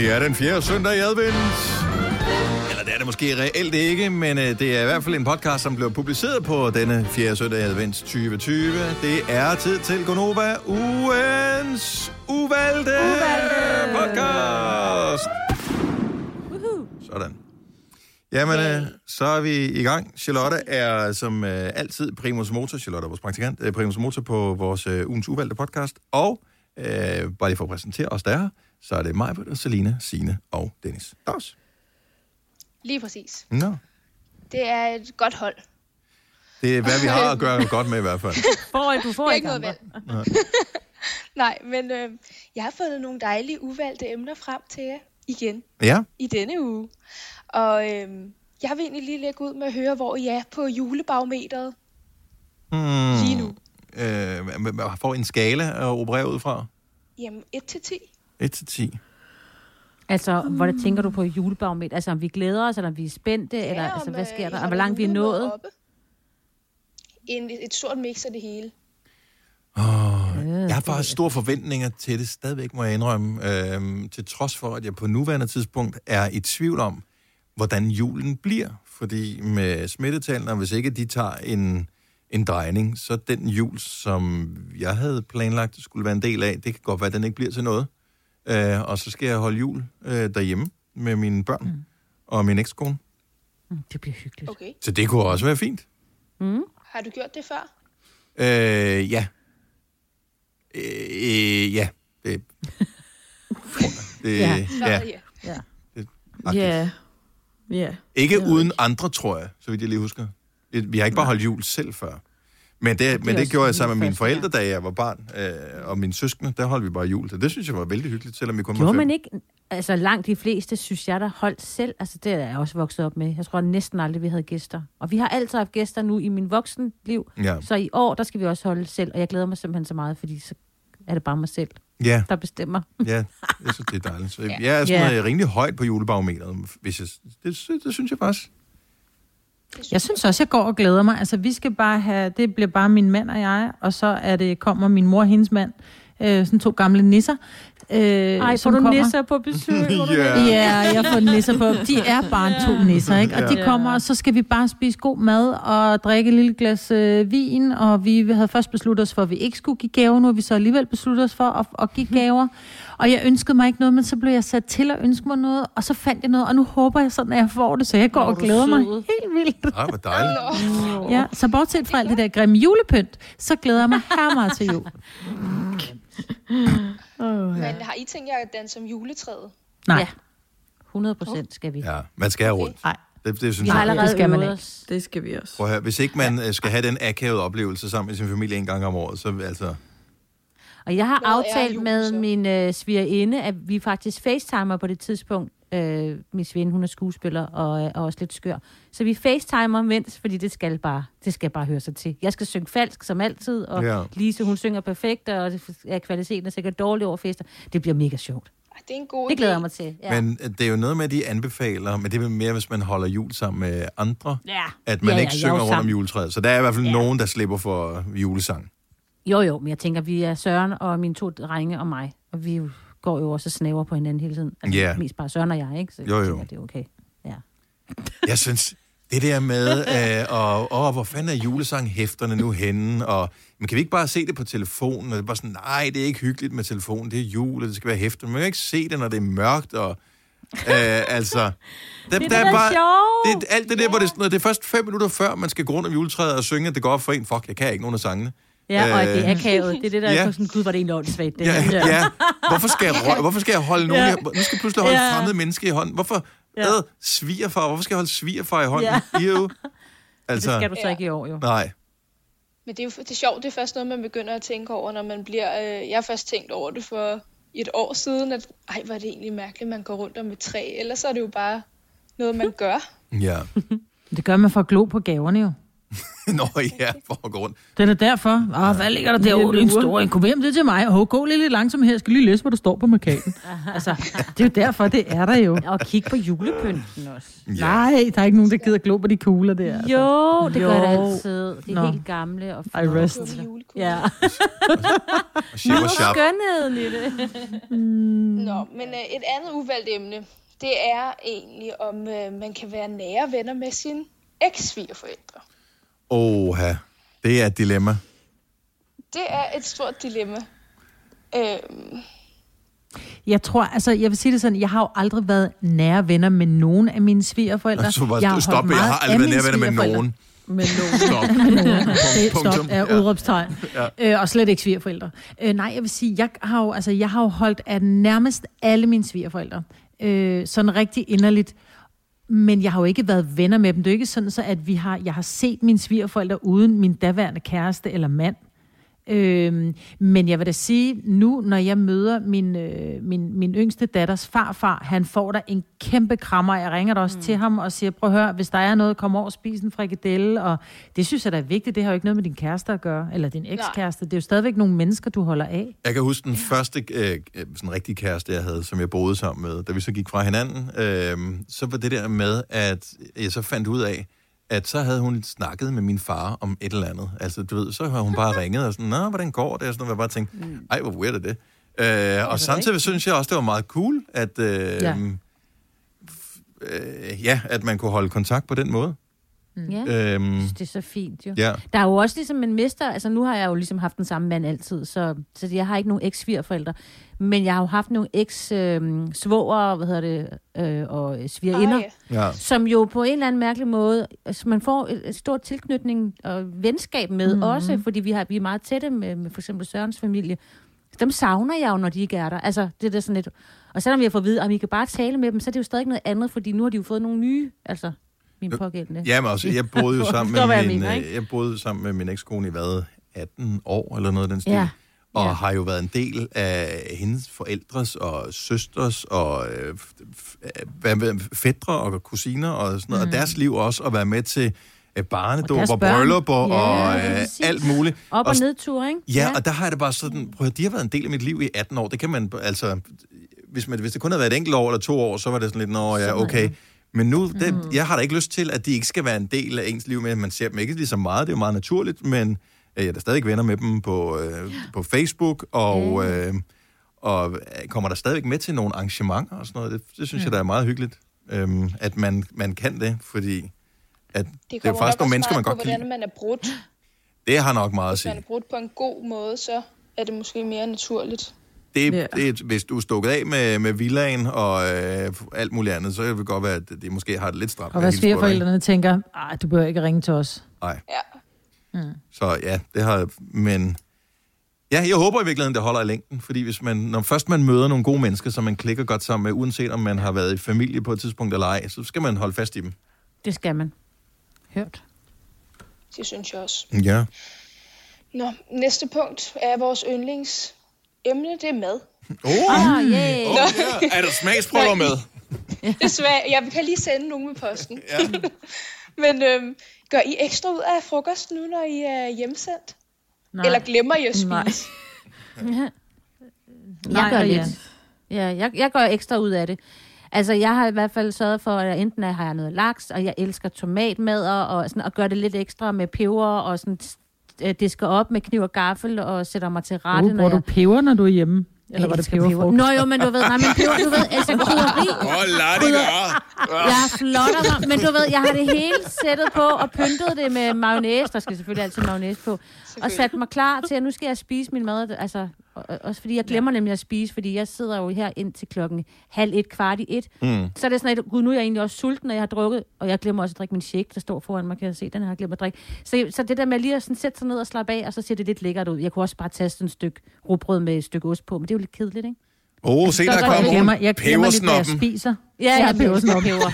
Det er den fjerde søndag i advent. Eller det er det måske reelt ikke, men øh, det er i hvert fald en podcast, som bliver publiceret på denne fjerde søndag i advent 2020. Det er tid til Gonova, ugens uvalgte, uvalgte. podcast. Sådan. Jamen, øh, så er vi i gang. Charlotte er som øh, altid primus motor. Charlotte er vores praktikant. Øh, primus motor på vores øh, ugens uvalgte podcast. Og øh, bare lige for at præsentere os der, så er det mig, Selina, Sine og Dennis. Dos. Lige præcis. Nå. Det er et godt hold. Det er, hvad vi har at gøre godt med i hvert fald. Får, du får ikke noget valg. Nej, men øh, jeg har fundet nogle dejlige uvalgte emner frem til jer igen Ja, i denne uge. Og øh, jeg vil egentlig lige lægge ud med at høre, hvor I er på julebarometeret hmm, lige nu. øh, får en skala at operere ud fra? Jamen, 1 til 10. 1 til 10. Altså, hvordan tænker du på julebarometer? Altså, om vi glæder os, eller om vi er spændte, ja, eller altså, hvad øh, sker der? Og hvor langt vi er nået? oppe. En, et stort mix af det hele. Oh, Øh, jeg har faktisk store forventninger til det, stadigvæk må jeg indrømme, øhm, til trods for, at jeg på nuværende tidspunkt er i tvivl om, hvordan julen bliver. Fordi med smittetallene, hvis ikke de tager en, en drejning, så den jul, som jeg havde planlagt skulle være en del af, det kan godt være, at den ikke bliver til noget. Øh, og så skal jeg holde jul øh, derhjemme med mine børn mm. og min ekskone. Mm, Det bliver hyggeligt. Okay. Så det kunne også være fint. Mm. Har du gjort det før? Øh, ja. Øh, ja. Det, det, Ja. ja. Ja. ja. agtigt. Ja. Ja. Ikke uden andre, tror jeg, så vidt jeg lige husker. Vi har ikke bare holdt jul selv før. Men det, men det gjorde jeg sammen med mine forældre, da jeg var barn, øh, og mine søskende, der holdt vi bare jul. Det synes jeg var vældig hyggeligt, selvom vi kun var Gjorde fem. man ikke, altså langt de fleste, synes jeg, der holdt selv. Altså, det er jeg også vokset op med. Jeg tror næsten aldrig, vi havde gæster. Og vi har altid haft gæster nu i min voksenliv. Ja. Så i år, der skal vi også holde selv. Og jeg glæder mig simpelthen så meget, fordi så er det bare mig selv, Ja, der bestemmer. ja, jeg synes, det er dejligt. Så Ja. jeg er sådan Ja. rimelig højt på julebarometeret, hvis jeg, det, det, det synes jeg faktisk. Jeg synes også, jeg går og glæder mig. Altså, vi skal bare have, det bliver bare min mand og jeg, og så er det, kommer min mor og hendes mand, øh, sådan to gamle nisser. Øh, Ej, får du kommer. nisser på besøg? Ja. Ja, jeg får nisser på. De er bare to nisser, ikke? Og de kommer, og så skal vi bare spise god mad og drikke et lille glas øh, vin. Og vi havde først besluttet os for, at vi ikke skulle give gaver. Nu har vi så alligevel besluttet os for at, at give gaver. Og jeg ønskede mig ikke noget, men så blev jeg sat til at ønske mig noget. Og så fandt jeg noget, og nu håber jeg sådan, at jeg får det. Så jeg går og glæder mig sød. helt vildt. Ej, hvor dejligt. Ja, så bortset fra alt det der grimme julepynt, så glæder jeg mig her meget til jul. Men har I tænkt jer at danse som juletræet? Nej, Ja. 100 procent skal vi. Ja, man skal have rundt. nej. Det, det synes Vi har jeg. det allerede skal man ikke. Det skal vi også. Prøv at høre, hvis ikke man øh, skal have den akavede oplevelse sammen med sin familie en gang om året, så altså... Og jeg har Hvad er aftalt jul med så? min øh, svigerinde, at vi faktisk facetimer på det tidspunkt. Øh, min svigerinde, hun er skuespiller og er også lidt skør. Så vi facetimer mens, fordi det skal bare, det skal bare høre sig til. Jeg skal synge falsk som altid, og Ja. Lise, hun synger perfekt, og det er kvaliteten er sikkert dårlig over fester. Det bliver mega sjovt. Det er en god Det glæder jeg mig til. Ja. Men øh, det er jo noget med, at de anbefaler, men det er mere, hvis man holder jul sammen med andre, ja. at man ja, ja, ikke er synger rundt om juletræet. Så der er i hvert fald Ja. nogen, der slipper for julesang. Jo, jo, men jeg tænker, vi er Søren og mine to drenge og mig, og vi går jo også og snæver på hinanden hele tiden. Altså, Ja. Mest bare Søren og jeg, ikke? Så Jo, jeg jo. tænker, det er okay. Ja. Jeg synes, det der med, øh, og, og hvor fanden er julesanghæfterne nu henne? Og, men kan vi ikke bare se det på telefonen? Og det er bare sådan, nej, det er ikke hyggeligt med telefonen, det er jul, og det skal være hæfter. Man kan ikke se det, når det er mørkt, og øh, altså... Der, Det er det, der er sjovt. det, alt det der, hvor det det er først fem minutter før, man skal gå rundt om juletræet og synge, at det går op for en. Fuck, jeg kan ikke nogen af sangene. Ja, og at det Øh, er akavet. Det er det, der ja. er sådan, gud, var det egentlig åndssvagt. Det Ja, ja. Hvorfor skal jeg, hvorfor skal jeg holde nogen... Ja. Nu skal jeg pludselig holde Ja. fremmede menneske i hånden. Hvorfor? Ja. Øh, svigerfar. Hvorfor skal jeg holde svigerfar i hånden? Ja. Det Altså, skal du så ikke i år, jo. nej. Men det er jo det er sjovt, det er først noget, man begynder at tænke over, når man bliver... Øh, jeg har først tænkt over det for et år siden, at ej, hvor er det egentlig mærkeligt, man går rundt om et træ. Ellers er det jo bare noget, man gør. Ja. Det gør man for at glo på gaverne jo. Nå ja, for at gå rundt. Det er da derfor. Åh, hvad ligger der derovre? Det er en stor en. Kom hjem det til mig. Åh, gå lige lidt langsomt her. Jeg skal lige læse, hvad der står på markaden. altså, det er jo derfor, det er der jo. Og kig på julepynten også. Ja. Nej, der er ikke nogen, der gider glo på de kugler der. Altså. Jo, det gør det Jo. altid. De er Nå. helt gamle og I rest. Ja. Og shop. Skønheden i det. Nå, men øh, et andet uvalgt emne, det er egentlig, om øh, man kan være nære venner med sine eks-svigerforældre. Oha, det er et dilemma. Det er et stort dilemma. Øhm, Jeg tror, altså, jeg vil sige det sådan, jeg har jo aldrig været nære venner med nogen af mine svigerforældre. Så bare, jeg har stop, jeg har aldrig været mine nær venner med nogen. Med nogen. Stop. Det, Punktum. stop er udråbstegn. Ja. Øh, og slet ikke svigerforældre. Øh, nej, jeg vil sige, jeg har jo, altså, jeg har jo holdt af nærmest alle mine svigerforældre. Øh, sådan rigtig inderligt. Men jeg har jo ikke været venner med dem. Det er jo ikke sådan, så at vi har, jeg har set mine svigerforældre uden min daværende kæreste eller mand. Øhm, men jeg vil da sige, nu når jeg møder min, øh, min, min yngste datters farfar, han får der en kæmpe krammer. Jeg ringer da også mm. til ham og siger, prøv at høre, hvis der er noget, kom over og spis en frikadelle. Og det synes jeg da er vigtigt. Det har jo ikke noget med din kæreste at gøre, eller din ekskæreste. Det er jo stadigvæk nogle mennesker, du holder af. Jeg kan huske den første øh, øh, sådan rigtig kæreste, jeg havde, som jeg boede sammen med, da vi så gik fra hinanden, øh, så var det der med, at jeg så fandt ud af, at så havde hun snakket med min far om et eller andet. Altså, du ved, så har hun bare ringet og sådan, nå, hvordan går det? Og sådan hvor jeg bare tænkte, ej, hvor weird er det? Øh, og samtidig synes jeg også, det var meget cool, at, øh, ja. øh, ja, at man kunne holde kontakt på den måde. Ja, Øhm, det er så fint jo. ja. Der er jo også ligesom en mister, altså nu har jeg jo ligesom haft den samme mand altid, så, så jeg har ikke nogen eks-svigerforældre, men jeg har jo haft nogle eks-svoger, hvad hedder det, øh, og svigerinder, ja. som jo på en eller anden mærkelig måde, altså man får et stort tilknytning og venskab med mm-hmm. også, fordi vi, har, vi er meget tætte med, med for eksempel Sørens familie. Dem savner jeg jo, når de ikke er der. Altså, det er der sådan lidt... Og selvom vi har fået at vide, at vi kan bare tale med dem, så er det jo stadig noget andet, fordi nu har de jo fået nogle nye, altså min pågældende. Ja, men også, jeg boede jo sammen med min, mener, øh, ikke? jeg boede sammen med min ekskone i hvad, 18 år eller noget den stil. Ja. Og Ja. har jo været en del af hendes forældres og søsters og øh, f- hvad, fædre og kusiner og sådan noget. Mm. Og deres liv også at være med til øh, barnedåb og børn. bryllupper Ja, og øh, alt muligt. Op og, s- nedtur, ikke? Ja, og der har jeg det bare sådan, prøv at, de har været en del af mit liv i 18 år. Det kan man, altså, hvis, man, hvis det kun havde været et enkelt år eller to år, så var det sådan lidt, nå ja, okay. Men nu, det, Mm. jeg har da ikke lyst til, at de ikke skal være en del af ens liv med. Man ser dem ikke lige så meget, det er jo meget naturligt, men øh, jeg er da stadig venner med dem på, øh, på Facebook, og, øh, og kommer der stadigvæk med til nogle arrangementer og sådan noget. Det, det synes jeg, der er meget hyggeligt, øh, at man, man kan det, fordi at det, det er jo faktisk nogle mennesker, man meget på, godt kan hvordan lide. man er brudt. Det har nok meget at Hvis man sige. er brudt på en god måde, så er det måske mere naturligt. Det, Ja. yeah. det, hvis du er stukket af med, med villaen og øh, alt muligt andet, så kan det godt være, at det måske har det lidt stramt. Og hvad svigerforældrene tænker, "Ej, du behøver ikke ringe til os. Nej. Ja. Så ja, det har Men ja, jeg håber i virkeligheden, det holder i længden. Fordi hvis man, når først man møder nogle gode mennesker, som man klikker godt sammen med, uanset om man har været i familie på et tidspunkt eller ej, så skal man holde fast i dem. Det skal man. Hørt. Det synes jeg også. Ja. Nå, næste punkt er vores yndlingsemne, det er mad. Oh, Ah, yeah. oh, ja. Er der smagsprøver med? Desværre, jeg kan lige sende nogen med posten. Ja. Men øhm, gør I ekstra ud af frokosten nu, når I er hjemsendt? Nej. Eller glemmer I at spise? Nej. Jeg Nej, gør og lidt. ja. Ja, jeg, jeg gør ekstra ud af det. Altså, jeg har i hvert fald sørget for, at enten har jeg noget laks, og jeg elsker tomatmadder, og, sådan, og gør det lidt ekstra med peber, og sådan, disker op med kniv og gaffel, og sætter mig til rette, Uh, når bruger jeg... du peber, når du er hjemme? Eller var det peberfrugt? Nå jo, men du ved, nej, men peber, du ved, altså krydderi, Åh, oh, lad det gøre. jeg flotter mig, men du ved, jeg har det hele sættet på og pyntet det med mayonnaise. Der skal selvfølgelig altid mayonnaise på. Og sat mig klar til, at nu skal jeg spise min mad. Altså, og- og- også fordi jeg glemmer nemlig at spise, fordi jeg sidder jo her ind til klokken halv et, kvart i et. Mm. Så er det sådan, at gud, nu er jeg egentlig også sulten, når jeg har drukket, og jeg glemmer også at drikke min shake, der står foran mig, kan jeg se, den har jeg glemt at drikke. Så, så det der med lige at sådan sætte sig ned og slappe af, og så ser det lidt lækkert ud. Jeg kunne også bare tage sådan et stykke rugbrød med et stykke ost på, men det er jo lidt kedeligt, ikke? Åh, oh, se, der er glemmer, hun. jeg glemmer lidt, hvad jeg Pebersnoppen. spiser. Ja, Jeg jeg pebersnop. peber.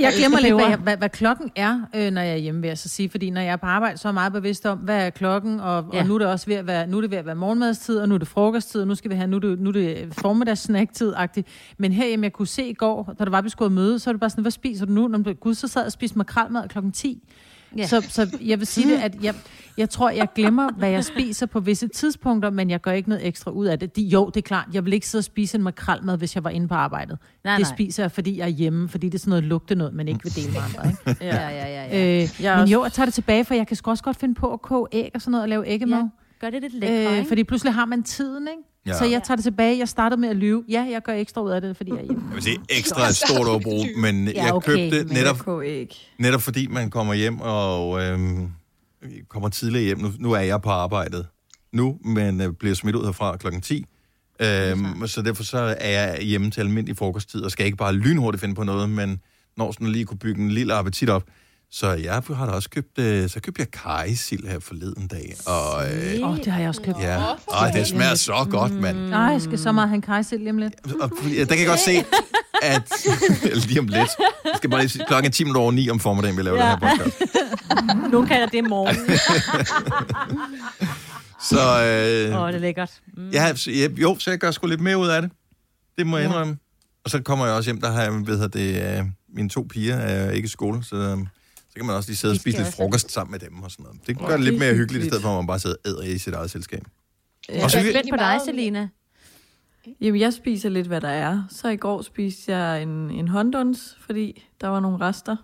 Jeg glemmer lidt, hvad, jeg, hvad, hvad klokken er, øh, når jeg er hjemme, vil jeg så sige. Fordi når jeg er på arbejde, så er jeg meget bevidst om, hvad er klokken, og, Ja. og nu er det også ved at være, nu er det ved at være morgenmadstid, og nu er det frokosttid, og nu skal vi have, nu er det, nu er det formiddagssnacktid-agtigt. Men her, jamen, jeg kunne se i går, da der var, vi skulle møde, så var det bare sådan, hvad spiser du nu? Nå, men Gud, så sad jeg og spiste makrelmad klokken 10. Ja. Så, så jeg vil sige det, at jeg, jeg tror, jeg glemmer, hvad jeg spiser på visse tidspunkter, men jeg gør ikke noget ekstra ud af det. De, jo, det er klart, jeg vil ikke sidde og spise en makrelmad, hvis jeg var inde på arbejdet. Nej, det nej. spiser jeg, fordi jeg er hjemme, fordi det er sådan noget lugte noget, man ikke vil dele med andre. Ikke? Ja, ja, ja. ja. Øh, Jeg men også- jo, jeg tager det tilbage, for jeg kan sgu også godt finde på at koge æg og sådan noget, og lave æggemad. Ja. gør det lidt lækre, Øh, ikke? fordi pludselig har man tiden, ikke? Ja. Så jeg tager det tilbage. Jeg startede med at lyve. Ja, jeg gør ekstra ud af det, fordi jeg er hjemme. Jeg vil sige, ekstra er et stort overbrug, men Ja, jeg okay, købte men- netop, ikke. netop fordi man kommer hjem og øhm, kommer tidligere hjem. Nu, nu er jeg på arbejdet nu, men øh, bliver smidt ud herfra klokken 10. Øhm, så derfor så er jeg hjemme til almindelig frokosttid, og skal ikke bare lynhurtigt finde på noget, men når sådan lige kunne bygge en lille appetit op. Så jeg har da også købt, øh, så købte jeg kajsild her forleden dag. Og øh, Åh, oh, det har jeg også købt. ja, Ej, det smager så godt, mand. Nej, jeg skal så meget have en kajsel lige om lidt. Og fordi- der kan jeg godt se, at lige om lidt, jeg skal bare lige sige, klokken er 10 minutter over 9 om formiddagen, vi laver ja. Ja. den her podcast. Nogen kalder det morgen. Så øh, Åh, oh, det er lækkert. Mm. jeg, jo, så jeg gør sgu lidt mere ud af det. Det må jeg indrømme. Og så kommer jeg også hjem, der har jeg, ved jeg, det, øh, mine to piger er ikke i skole, så, øh, så kan man også lige sidde og spise lidt frokost sammen med dem og sådan noget. Det kan gøre det lidt er mere hyggeligt, i stedet for at man bare sidder og æder i sit eget selskab. Ja. Og så Jeg er spændt på dig, Selina. Jamen, jeg spiser lidt, hvad der er. Så i går spiste jeg en, en håndduns, fordi der var nogle rester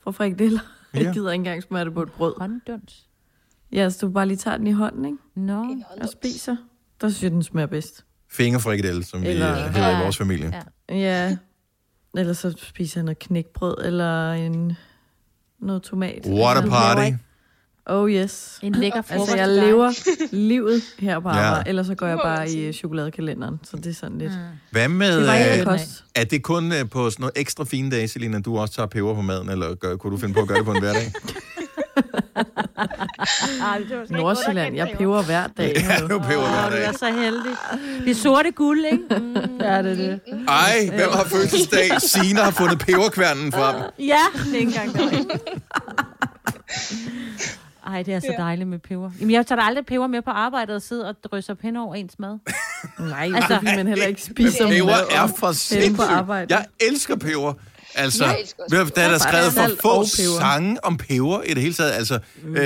fra frikadeller. Ja. Jeg gider ikke engang smøre det på et brød. Håndduns. Ja, så du bare lige tager den i hånden, ikke? Nå. En Og spiser. Der synes jeg, den smager bedst. Fingerfrikadelle, som vi Eller- øh, hedder i Ja. vores familie. Ja. Ja. Ellers så spiser jeg noget knækbrød, eller en, noget tomat. What a party. Oh yes. En lækker frokost Altså, jeg lever livet her på arbejde, ja. ellers så går jeg bare i chokoladekalenderen, så det er sådan lidt... Mm. Hvad med, Det ikke øh, er det kun øh, på sådan nogle ekstra fine dage, Selina, du også tager peber på maden, eller gør, kunne du finde på at gøre det på en hverdag? Ej, det var slet ikke Nordsjælland, jeg peber hver dag. Ja, nu peber hver du dag. er så heldig. Det sorte guld, ikke? Mm. Ja, det er det. Ej, hvem har fødselsdag? Sina har fundet peberkværnen frem. Ja, det er ikke engang det. Ej, det er så dejligt med peber. Jamen, jeg tager da aldrig peber med på arbejdet og sidder og drysser hen over ens mad. Nej, Altså- fordi man heller ikke spiser Peber mad er og- for på sindssygt. arbejde. Jeg elsker peber. Altså, der er der skrevet for Salt få sange om peber i det hele taget. Altså, Mm. øh,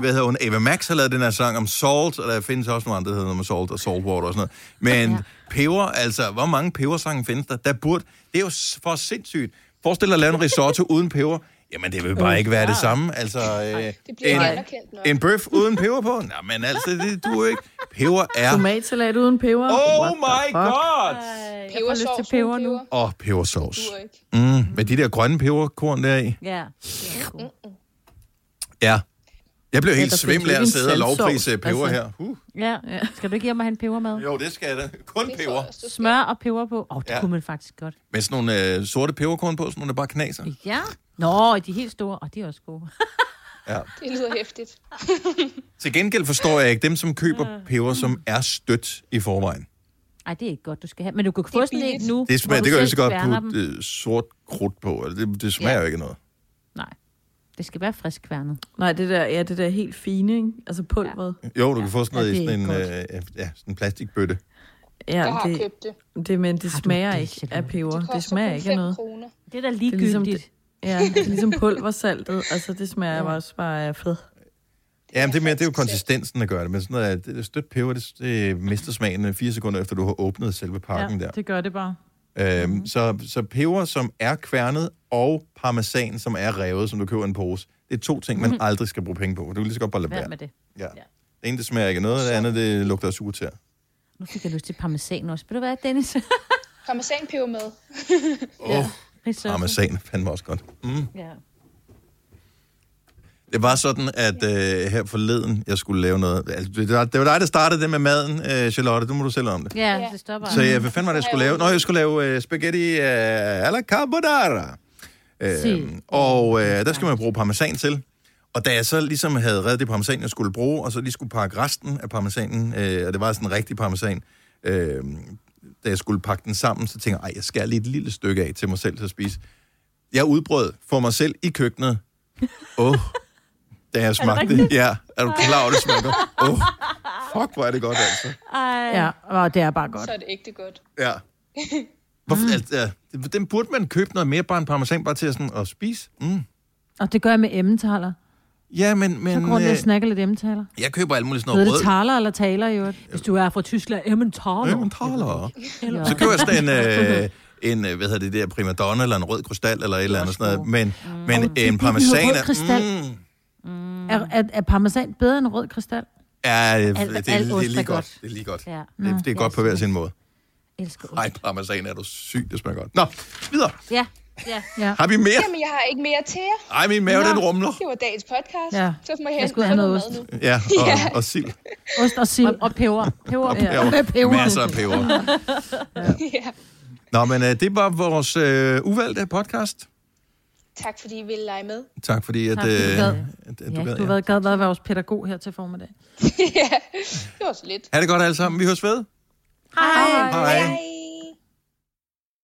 hvad hedder hun? Ava Max har lavet den her sang om salt, og der findes også nogle andre, der hedder noget med salt og saltwater og sådan noget. Men Ja. peber, altså, hvor mange pebersange findes der? Der burde, det er jo for sindssygt. Forestil dig at lave en risotto uden peber. Jamen, det vil bare ikke være det samme. Altså, øh, Det bliver ikke en, en bøf uden peber på? Nej, men altså, det du ikke. Peber er... Tomatsalat uden peber. Oh What my god! Lyst Pebersovs til peber nu. peber. Og pebersovs. Mm, med de der grønne peberkorn der i. Ja. Ja. Jeg blev Ja, helt der svimmel af at sidde og lovprise peber Altså. her. Uh. ja. Ja. Skal du ikke hjem og have en peber med? Jo, det skal jeg da. Kun Det peber. Smør og peber på. Åh, oh, det Ja. kunne man faktisk godt. Med sådan nogle øh, sorte peberkorn på, sådan nogle, der bare knaser. Ja. Nå, de er helt store. Og de er også gode. Ja. Det lyder hæftigt. Til gengæld forstår jeg ikke dem, som køber peber, som er stødt i forvejen. Ej, det er ikke godt, du skal have. Men du kan få sådan en nu. Det, smager, det kan jo så godt putte dem. øh, sort krudt på. eller Det, det smager Ja. jo ikke noget. Nej. Det skal være frisk kværnet. Nej, det der, ja, det der helt fine, ikke? Altså pulveret. Jo, du kan få sådan noget Ja, i det sådan en, øh, ja, sådan en plastikbøtte. Ja, Jeg har det, købt det. det, men det Har smager det, ikke af peber. Det Det, smager ikke af 5 noget. kroner. Det er da er ligesom ligegyldigt. Ja, det er ligesom pulversaltet. Altså, det smager Ja. også bare af fed. Ja, men det er, mere, det er jo konsistensen, der gør det. Men sådan noget, det, stødt peber, det, det mister smagen øh, fire sekunder efter, du har åbnet selve pakken der. det gør det bare. Øhm, Mhm. så, så peber, som er kværnet, og parmesan, som er revet, som du køber en pose. Det er to ting, man aldrig skal bruge penge på. Du kan lige så godt bare lade være. med det? Ja. Ja. Det ene, det smager ikke noget, det andet, det lugter af sugertær. Nu fik jeg lyst til parmesan også. Vil du være, Dennis? Parmesanpeber med. Åh, oh, Risotto. parmesan fandme også godt. Mm. Ja. Det var sådan, at øh, her forleden, jeg skulle lave noget... Altså, det, var, det var dig, der startede det med maden, øh, Charlotte. Du må du selv om det. Ja, det stopper. Så jeg, hvad fanden var det, jeg skulle lave? Nå, jeg skulle lave øh, spaghetti øh, alla carbonara. Si. Øh, og øh, der skal man bruge parmesan til. Og da jeg så ligesom havde reddet det parmesan, jeg skulle bruge, og så lige skulle pakke resten af parmesanen, øh, og det var sådan en rigtig parmesan, øh, da jeg skulle pakke den sammen, så tænkte jeg, ej, jeg skærer lige et lille stykke af til mig selv til at spise. Jeg udbrød for mig selv i køkkenet. Åh, oh, da jeg smagte det. Ja, er du klar over, det smager godt? Åh, oh, fuck, hvor er det godt, altså. Ej. Ja, og det er bare godt. Så er det ægte godt. Ja. Hvorfor, altså, det- den burde man købe noget mere, bare en parmesan, bare til at, sådan, at spise. Mm. Og det gør jeg med emmentaler. Ja, men, Så men går jeg øh, og snakker lidt emmentaler. jeg køber alt muligt sådan Hedder noget det rød. taler eller taler i øvrigt? Hvis du er fra Tyskland, emmentaler. Emmentaler. Eller- Så køber jeg sådan en, øh, en øh, hvad hedder det der, primadonna, eller en rød krystal, eller et eller andet sådan noget. Men, Mm. men det er en parmesan rød er... krystal. Mm, Er, er, er parmesan bedre end rød kristal? Ja, det, Alt- det, det, det, er lige godt. godt. Det er lige godt. Ja. Det, det er godt på hver sin måde. Elsker ost. Ej, parmesan er du syg, det smager godt. Nå, videre. Ja, ja. Har vi mere? Jamen, jeg har ikke mere til jer. Ej, min mave, Nå. den rumler. Det var dagens podcast. Ja. Så må jeg Jeg skulle have noget mad ost. nu. Ja, og, Ja. og sild. Ost og sild. Og, og peber. Peber. Ja. Med peber. Masser af peber. ja. Nå, men uh, det var vores uh, uvalgte podcast. Tak fordi I ville lege med. Tak fordi, at, Tak, fordi du øh, gad. at, at du Ja, gad. Du Ja. gad været vores pædagog her til formiddag. ja, det var så lidt. Ha' det godt alle sammen. Vi høres ved. Hej. Hej. Hej.